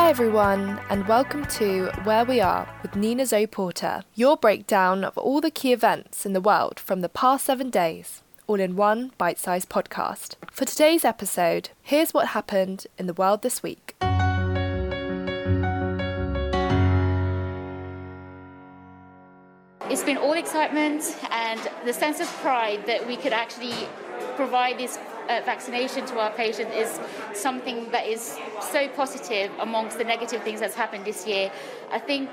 Hi, everyone, and welcome to Where We Are with Nina Zoe Porter, your breakdown of all the key events in the world from the past seven days, all in one bite sized podcast. For today's episode, here's what happened in the world this week. It's been all excitement and the sense of pride that we could actually provide this uh, vaccination to our patients is something that is so positive amongst the negative things that's happened this year. I think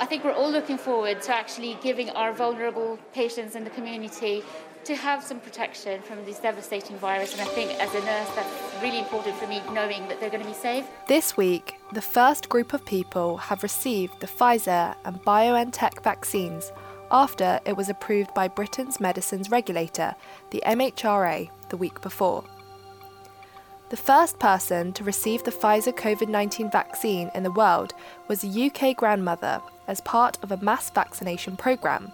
I think we're all looking forward to actually giving our vulnerable patients in the community to have some protection from this devastating virus. And I think as a nurse, that's really important for me knowing that they're going to be safe. This week, the first group of people have received the Pfizer and BioNTech vaccines after it was approved by Britain's medicines regulator, the MHRA, the week before. The first person to receive the Pfizer COVID 19 vaccine in the world was a UK grandmother as part of a mass vaccination programme.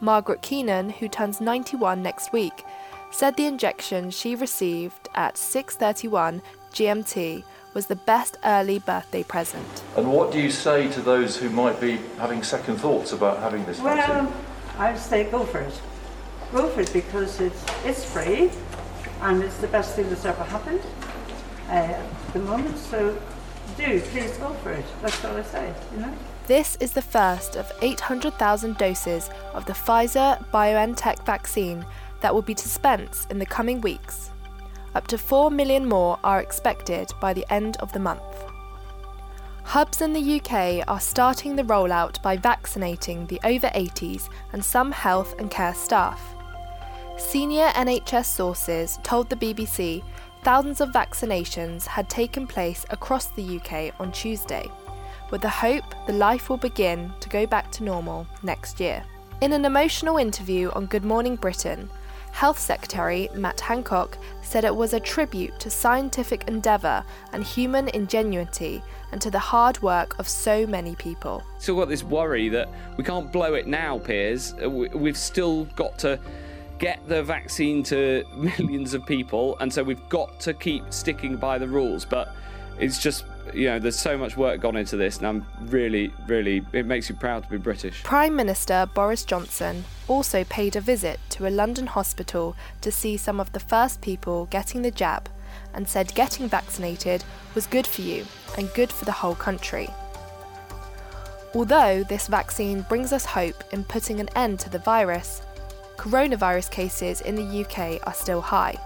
Margaret Keenan, who turns 91 next week, said the injection she received at 6:31 GMT was the best early birthday present. And what do you say to those who might be having second thoughts about having this vaccine? Well, I would say go for it. Go for it because it's it's free, and it's the best thing that's ever happened uh, at the moment. So do please go for it. That's all I say. You know. This is the first of 800,000 doses of the Pfizer BioNTech vaccine that will be dispensed in the coming weeks. Up to 4 million more are expected by the end of the month. Hubs in the UK are starting the rollout by vaccinating the over 80s and some health and care staff. Senior NHS sources told the BBC thousands of vaccinations had taken place across the UK on Tuesday, with the hope the life will begin to go back to normal next year. In an emotional interview on Good Morning Britain, Health Secretary Matt Hancock said it was a tribute to scientific endeavour and human ingenuity and to the hard work of so many people. Still got this worry that we can't blow it now, Piers. Uh, We've still got to get the vaccine to millions of people, and so we've got to keep sticking by the rules. But it's just, you know, there's so much work gone into this, and I'm really, really, it makes you proud to be British. Prime Minister Boris Johnson also paid a visit to a London hospital to see some of the first people getting the jab and said getting vaccinated was good for you and good for the whole country. Although this vaccine brings us hope in putting an end to the virus, coronavirus cases in the UK are still high.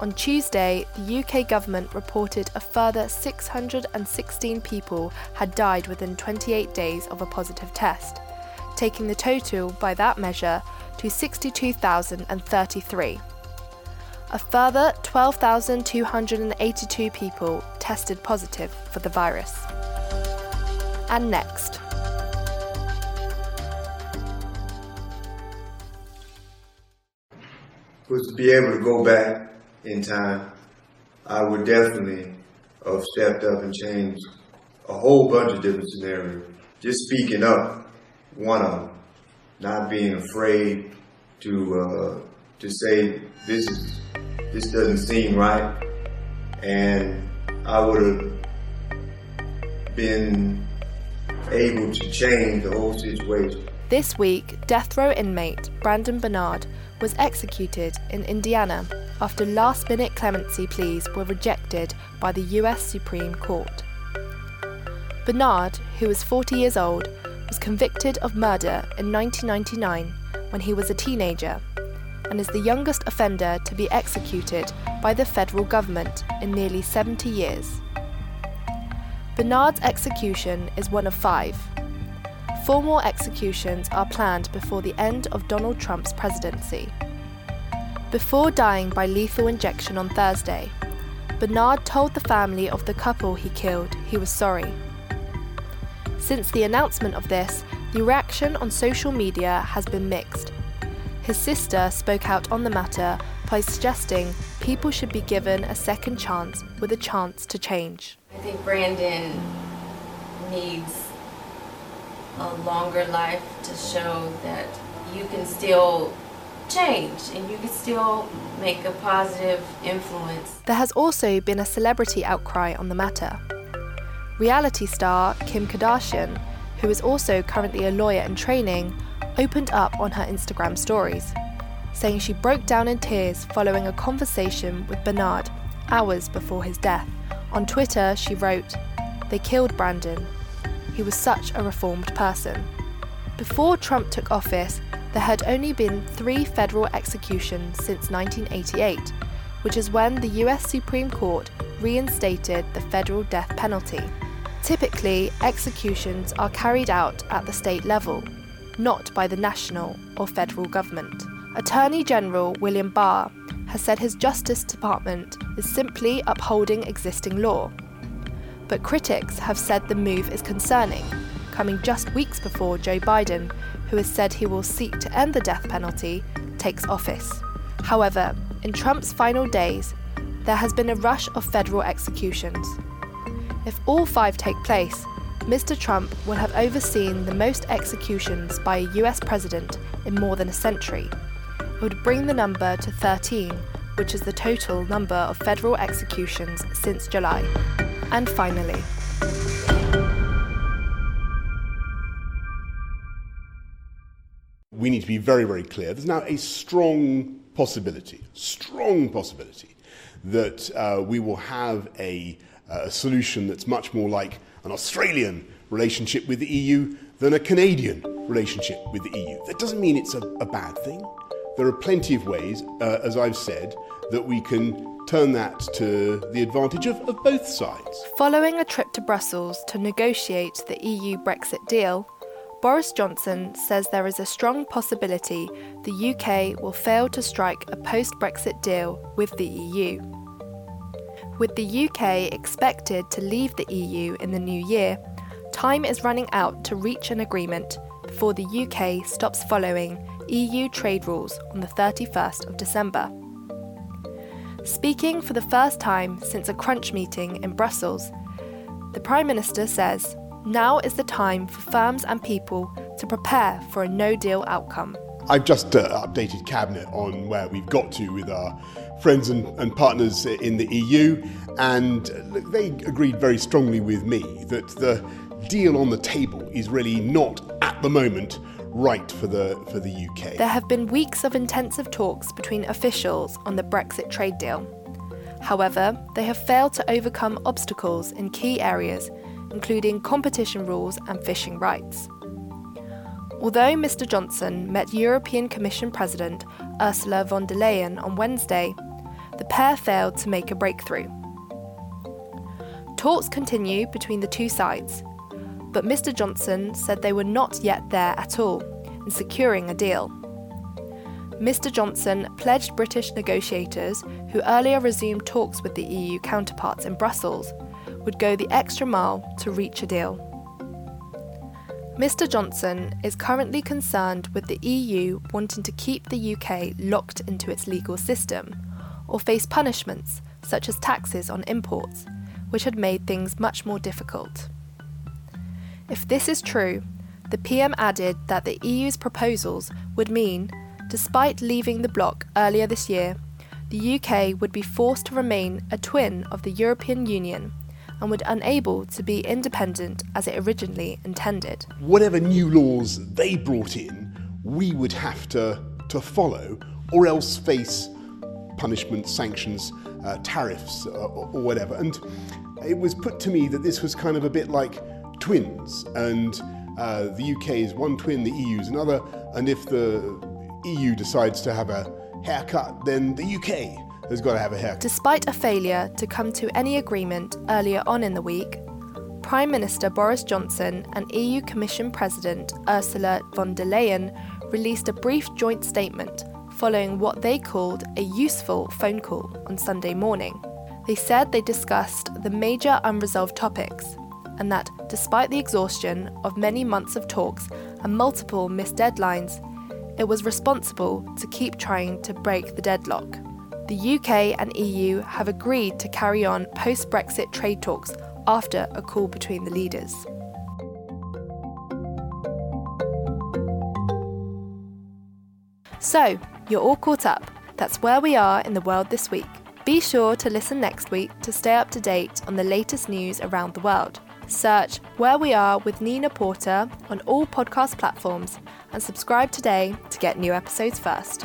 On Tuesday, the UK government reported a further 616 people had died within 28 days of a positive test, taking the total by that measure to 62,033. A further 12,282 people tested positive for the virus. And next, was to be able to go back in time, I would definitely have stepped up and changed a whole bunch of different scenarios. Just speaking up, one of them. Not being afraid to uh, to say this is this doesn't seem right, and I would have been able to change the whole situation. This week, death row inmate Brandon Bernard was executed in Indiana after last minute clemency pleas were rejected by the US Supreme Court. Bernard, who was 40 years old, was convicted of murder in 1999 when he was a teenager and is the youngest offender to be executed by the federal government in nearly 70 years. Bernard's execution is one of five. Four more executions are planned before the end of Donald Trump's presidency. Before dying by lethal injection on Thursday, Bernard told the family of the couple he killed he was sorry. Since the announcement of this, the reaction on social media has been mixed. His sister spoke out on the matter by suggesting people should be given a second chance with a chance to change. I think Brandon needs a longer life to show that you can still change and you can still make a positive influence. There has also been a celebrity outcry on the matter. Reality star Kim Kardashian, who is also currently a lawyer in training, opened up on her Instagram stories, saying she broke down in tears following a conversation with Bernard hours before his death. On Twitter, she wrote, They killed Brandon. He was such a reformed person. Before Trump took office, there had only been three federal executions since 1988, which is when the US Supreme Court reinstated the federal death penalty. Typically, executions are carried out at the state level, not by the national or federal government. Attorney General William Barr has said his Justice Department is simply upholding existing law. But critics have said the move is concerning, coming just weeks before Joe Biden, who has said he will seek to end the death penalty, takes office. However, in Trump's final days, there has been a rush of federal executions. If all five take place, Mr. Trump will have overseen the most executions by a US president in more than a century. It would bring the number to 13, which is the total number of federal executions since July. And finally, we need to be very, very clear. There's now a strong possibility, strong possibility, that uh, we will have a, uh, a solution that's much more like an Australian relationship with the EU than a Canadian relationship with the EU. That doesn't mean it's a, a bad thing. There are plenty of ways, uh, as I've said, that we can turn that to the advantage of, of both sides. following a trip to Brussels to negotiate the EU Brexit deal, Boris Johnson says there is a strong possibility the UK will fail to strike a post Brexit deal with the EU. With the UK expected to leave the EU in the new year, time is running out to reach an agreement before the UK stops following EU trade rules on the 31st of December. Speaking for the first time since a crunch meeting in Brussels, the Prime Minister says now is the time for firms and people to prepare for a no deal outcome. I've just uh, updated Cabinet on where we've got to with our friends and, and partners in the EU, and uh, they agreed very strongly with me that the deal on the table is really not at the moment right for the for the UK. There have been weeks of intensive talks between officials on the Brexit trade deal. However, they have failed to overcome obstacles in key areas, including competition rules and fishing rights. Although Mr. Johnson met European Commission President Ursula von der Leyen on Wednesday, the pair failed to make a breakthrough. Talks continue between the two sides, but Mr. Johnson said they were not yet there at all in securing a deal. Mr. Johnson pledged British negotiators, who earlier resumed talks with the EU counterparts in Brussels, would go the extra mile to reach a deal. Mr. Johnson is currently concerned with the EU wanting to keep the UK locked into its legal system, or face punishments such as taxes on imports, which had made things much more difficult. If this is true, the PM added that the EU's proposals would mean, despite leaving the bloc earlier this year, the UK would be forced to remain a twin of the European Union and would unable to be independent as it originally intended. Whatever new laws they brought in, we would have to, to follow or else face punishment, sanctions, uh, tariffs, uh, or whatever. And it was put to me that this was kind of a bit like twins, and uh, the UK is one twin, the EU is another, and if the EU decides to have a haircut, then the UK has got to have a. Despite a failure to come to any agreement earlier on in the week, Prime Minister Boris Johnson and EU Commission President Ursula von der Leyen released a brief joint statement following what they called a useful phone call on Sunday morning. They said they discussed the major unresolved topics, and that despite the exhaustion of many months of talks and multiple missed deadlines, it was responsible to keep trying to break the deadlock. The UK and EU have agreed to carry on post Brexit trade talks after a call between the leaders. So, you're all caught up. That's where we are in the world this week. Be sure to listen next week to stay up to date on the latest news around the world. Search Where We Are with Nina Porter on all podcast platforms and subscribe today to get new episodes first.